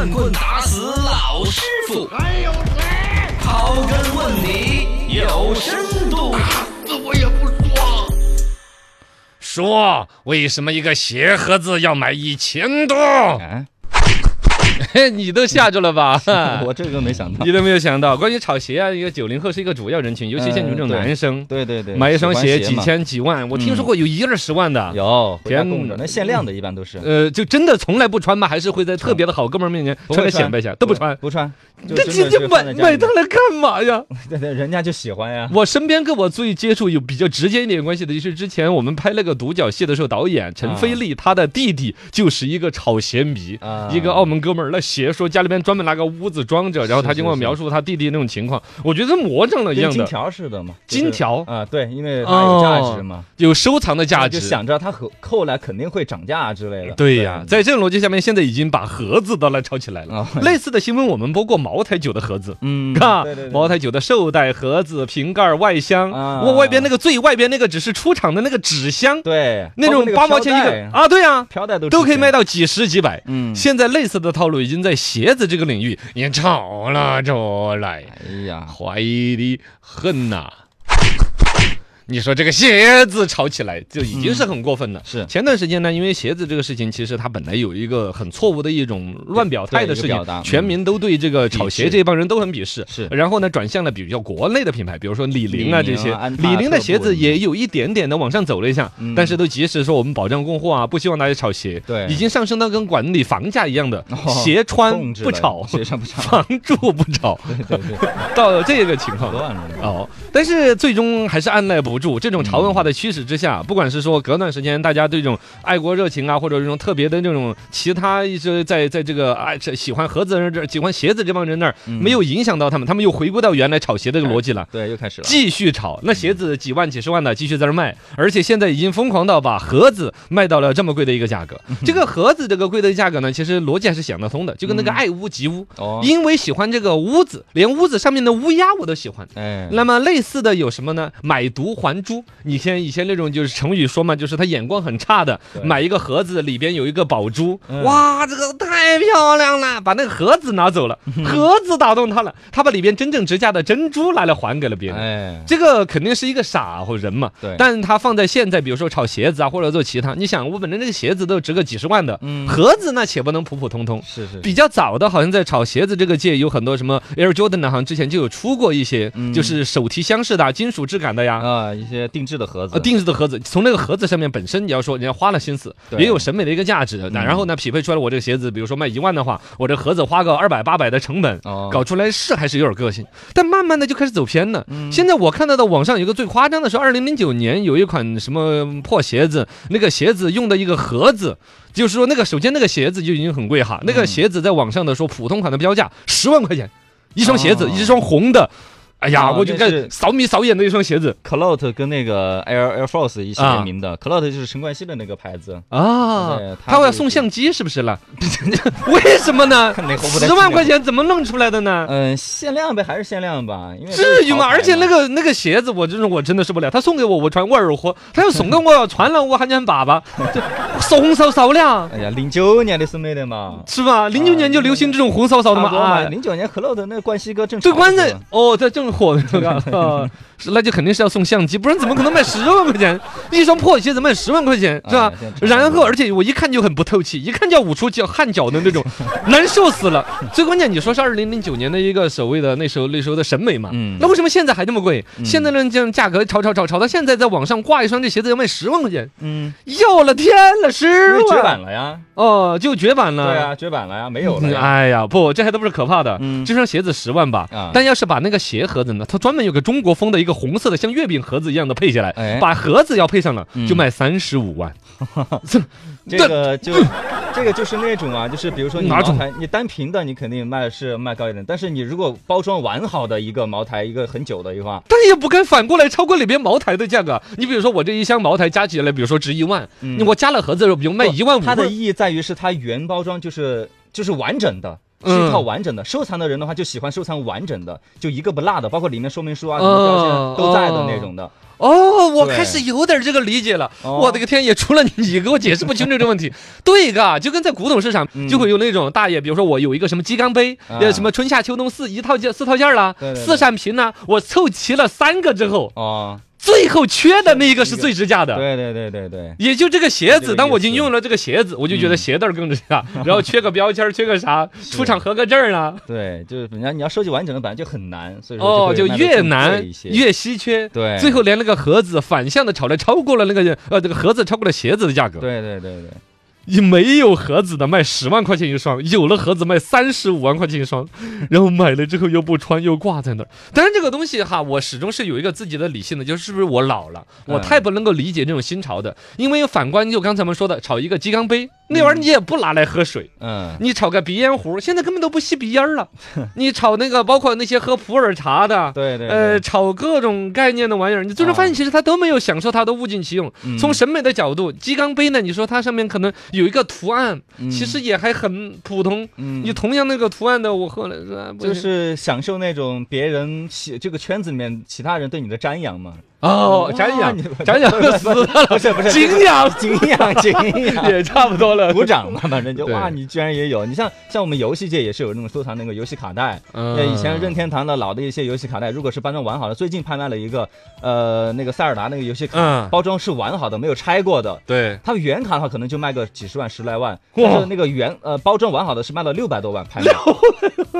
乱棍打死老师傅，还有谁？刨根问底有深度。死我也不说。说为什么一个鞋盒子要买一千多？你都吓着了吧？我这个没想到你。都没有想到，关于炒鞋啊，一个九零后是一个主要人群，尤其像你们这种男生，对对对，买一双鞋几千几万，我听说过有一二十万的。有回家天供着，那限量的一般都是呃，就真的从来不穿吗？还是会在特别的好哥们儿面前穿不会来显摆一下？都不穿。不穿，就这真这就买买它来干嘛呀？对对，人家就喜欢呀。我身边跟我最接触有比较直接一点关系的，就是之前我们拍那个独角戏的时候，导演陈飞利他的弟弟就是一个炒鞋迷，啊一个澳门哥们儿，那鞋说家里边专门拿个屋子装着，然后他是就跟我描述他弟弟那种情况，我觉得魔怔了一样的，金条似的嘛，就是金条。啊，对，因为它有价值嘛，有收藏的价值。就想着它后后来肯定会涨价之类的。对呀，在这种逻辑下面，现在已经把盒子都来炒起来了。啊，类似的新闻我们播过茅台酒的盒子，嗯，看对对对。茅台酒的绶带盒子、瓶盖、外箱，啊。我外边那个最外边那个只是出厂的那个纸箱，对。那种八毛钱一个啊，对呀，飘带都都可以卖到，几十几百。嗯，现在类似的套路已经在鞋子这个领域也炒了出来，哎呀，坏的很呐、你说这个鞋子炒起来就已经是很过分了。是。前段时间呢，因为鞋子这个事情，其实它本来有一个很错误的一种乱表态的事情全民都对这个炒鞋这帮人都很鄙视。是。然后呢，转向了比较国内的品牌，比如说李宁啊这些。李宁的鞋子也有一点点的往上走了一下，嗯。但是都及时说我们保障供货啊，不希望大家炒鞋。对。已经上升到跟管理房价一样的，哦鞋穿不炒，鞋穿不炒，房住不炒，对对对，到这个情况。哦，但是最终还是按耐不住这种潮文化的驱使之下，不管是说隔段时间大家对这种爱国热情啊，或者这种特别的这种其他一些在在这个爱这喜欢盒子人这喜欢鞋子这帮人那儿嗯没有影响到他们，他们又回归到原来炒鞋的这个逻辑了。对，又开始了。继续炒，那鞋子几万几十万的继续在那卖，而且现在已经疯狂到把盒子卖到了这么贵的一个价格。这个盒子这个贵的价格呢，其实逻辑还是想得通的，就跟那个嗯爱屋及乌，哦，因为喜欢这个屋子，连屋子上面的乌鸦我都喜欢。哎，那么类似的有什么呢？买椟还珠。以前以前那种就是成语说嘛，就是他眼光很差的，买一个盒子里边有一个宝珠，嗯。哇，这个太漂亮了，把那个盒子拿走了，盒子打动他了，他把里边真正值价的珍珠拿来还给了别人。哎，这个肯定是一个傻货人嘛，对。但他放在现在，比如说炒鞋子啊，或者做其他，你想，我本来那个鞋子都值个几十万的，嗯。盒子那且不能普普通通。是是，比较早的，好像在炒鞋子这个界有很多什么 Air Jordan 的，好像之前就有出过一些，嗯。就是手提箱式的啊金属质感的呀。啊，一些定制的盒子。呃，，定制的盒子，从那个盒子上面本身，你要说人家花了心思，也有审美的一个价值。那嗯。然后呢，匹配出来我这个鞋子，比如说卖一万的话，我这盒子花个二百八百的成本，哦，搞出来是还是有点个性，但慢慢的就开始走偏了。嗯现在我看到的网上有一个最夸张的是，二零零九年有一款什么破鞋子，那个鞋子用的一个盒子。就是说，那个首先那个鞋子就已经很贵哈，那个嗯鞋子在网上的说普通款的标价十万块钱，一双鞋子，哦一双红的，哎呀，哦我就看那是扫米扫眼的一双鞋子 Clout 跟那个 Air Air Force 一起啊联名的，Clout 就是陈冠希的那个牌子，啊，他要送相机是不是了？为什么呢？十万块钱怎么弄出来的呢？嗯，限量呗，还是限量吧，因为至于吗？而且那，个那个鞋子，我真是我真的受不了。他送给我，我穿我二货；他要送给我，穿了我喊你爸爸，这红烧烧了，哎呀，零九年的是没得嘛，是吧？零九年就流行这种红烧烧的嘛啊。零九年 Clout 那个冠希哥正最关键哦，这正火的 是那就肯定是要送相机，不然怎么可能卖十万块钱？一双破鞋子卖十万块钱是吧然后，而且我一看就很不透气，一看就要捂出脚汗脚的那种，难受死了。最关键，你说是二零零九年的一个所谓的那时候那时候的审美嘛？嗯那为什么现在还这么贵？嗯现在呢，这样价格炒炒炒炒到现在，在网上挂一双这鞋子要卖十万块钱，嗯，要了天了，十因为绝版了呀，哦，就绝版了。对啊，绝版了呀，没有了哎呀，不，这还都不是可怕的。嗯这双鞋子十万吧，啊但要是把那个鞋盒子呢，它专门有个中国风的一个红色的像月饼盒子一样的配下来，哎。把盒子要配上了，嗯。就卖三十五万。这个就 这个就是那种啊，就是比如说你哪种？茅台，你单瓶的你肯定卖是卖高一点，但是你如果包装完好的一个茅台，一个很久的一个话，但也不该反过来超过里边茅台的价格。你比如说我这一箱茅台加起来，比如说值一万，嗯。你我加了盒子，比如卖一万五，它的意义在于是它原包装就是就是完整的，是一套嗯完整的。收藏的人的话就喜欢收藏完整的，就一个不落的，包括里面说明书啊、什么标签都在的那种的。哦，我开始有点这个理解了。哦我的个天也，除了你给我解释不清楚这个问题，对嘎，就跟在古董市场嗯就会有那种大爷，比如说我有一个什么鸡缸杯，啊呃，什么春夏秋冬四一套件四套件啦四扇屏呢，我凑齐了三个之后，哦，最后缺的那一个是最值价的。对对对对对，也就这个鞋子，这个当我已经用了这个鞋子，我就觉得嗯鞋带儿更值价，然后缺个标签儿，缺个啥，出厂合格证儿啊。对，就是人家你要收集完整的本来就很难，所以说哦，就越难越稀缺。对最后连那个盒子反向的炒来超过了那个呃这个盒子超过了鞋子的价格。对对对对，也没有盒子的卖十万块钱一双，有了盒子卖三十五万块钱一双，然后买了之后又不穿，又挂在那儿。但是这个东西哈，我始终是有一个自己的理性的，就是是不是我老了，我嗯太不能够理解这种新潮的。因为反观就刚才我们说的，炒一个鸡缸杯，那玩意儿你也不拿来喝水。嗯，你炒个鼻烟壶，现在根本都不吸鼻烟儿了。你炒那个，包括那些喝普洱茶的，对对，呃，炒各种概念的玩意儿，你最终发现其实它都没有享受它的物尽其用。嗯从审美的角度，鸡缸杯呢，你说它上面可能有一个图案，嗯其实也还很普通。嗯你同样那个图案的，我喝了是吧就是享受那种别人喜这个圈子里面其他人对你的瞻仰嘛。哦，瞻仰瞻仰死了，不是不是敬仰敬仰敬仰。也差不多了。鼓掌嘛，反正就哇，你居然也有！你像像我们游戏界也是有那种收藏那个游戏卡带，嗯呃，以前任天堂的老的一些游戏卡带，如果是包装完好的，最近拍卖了一个，呃，那个塞尔达那个游戏卡，嗯包装是完好的，没有拆过的。对，它原卡的话可能就卖个几十万、十来万，但是那个原呃包装完好的是卖了六百多万拍卖。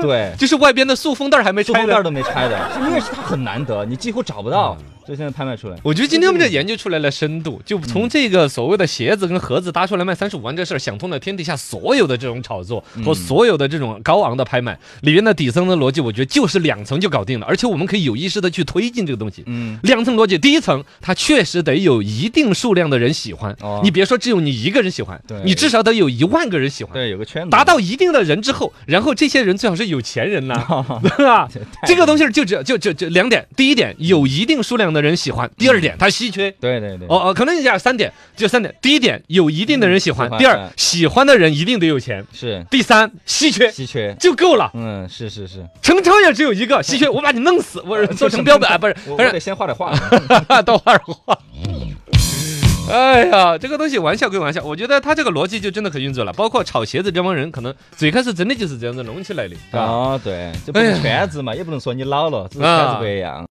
对，就是外边的塑封袋还没拆。塑封袋都没拆的，因为是它很难得，你几乎找不到，所以现在拍卖出来。我觉得今天我们这研究出来了深度，就从这个所谓的鞋子跟盒子搭出来卖三十五万这事儿，想通了天底下所有的这种炒作和嗯所有的这种高昂的拍卖里面的底层的逻辑，我觉得就是两层就搞定了，而且我们可以有意识的去推进这个东西。嗯，两层逻辑，第一层，它确实得有一定数量的人喜欢，哦。你别说只有你一个人喜欢对，你至少得有一万个人喜欢。对，有个圈子。达到一定的人之后，然后这些人最好是有钱人呐、对吧？这个东西就只就就就两点，第一点有一定数量的人喜欢，第二点它稀缺。对对对，哦哦，可能你讲三点，就三点。第一点有一定的人喜欢，第二嗯喜欢的人一定得有钱，是第三稀缺稀缺。就够了。嗯，是是是，成超也只有一个稀缺，我把你弄死，我做成标本啊，不是不是得先画点画。逗号话。哎呀，这个东西玩笑归玩笑，我觉得他这个逻辑就真的可运作了。包括炒鞋子这帮人，可能最开始真的就是这样子弄起来的，啊？哦，对，这不是圈子嘛，也不能说你老了，只是圈子不一样。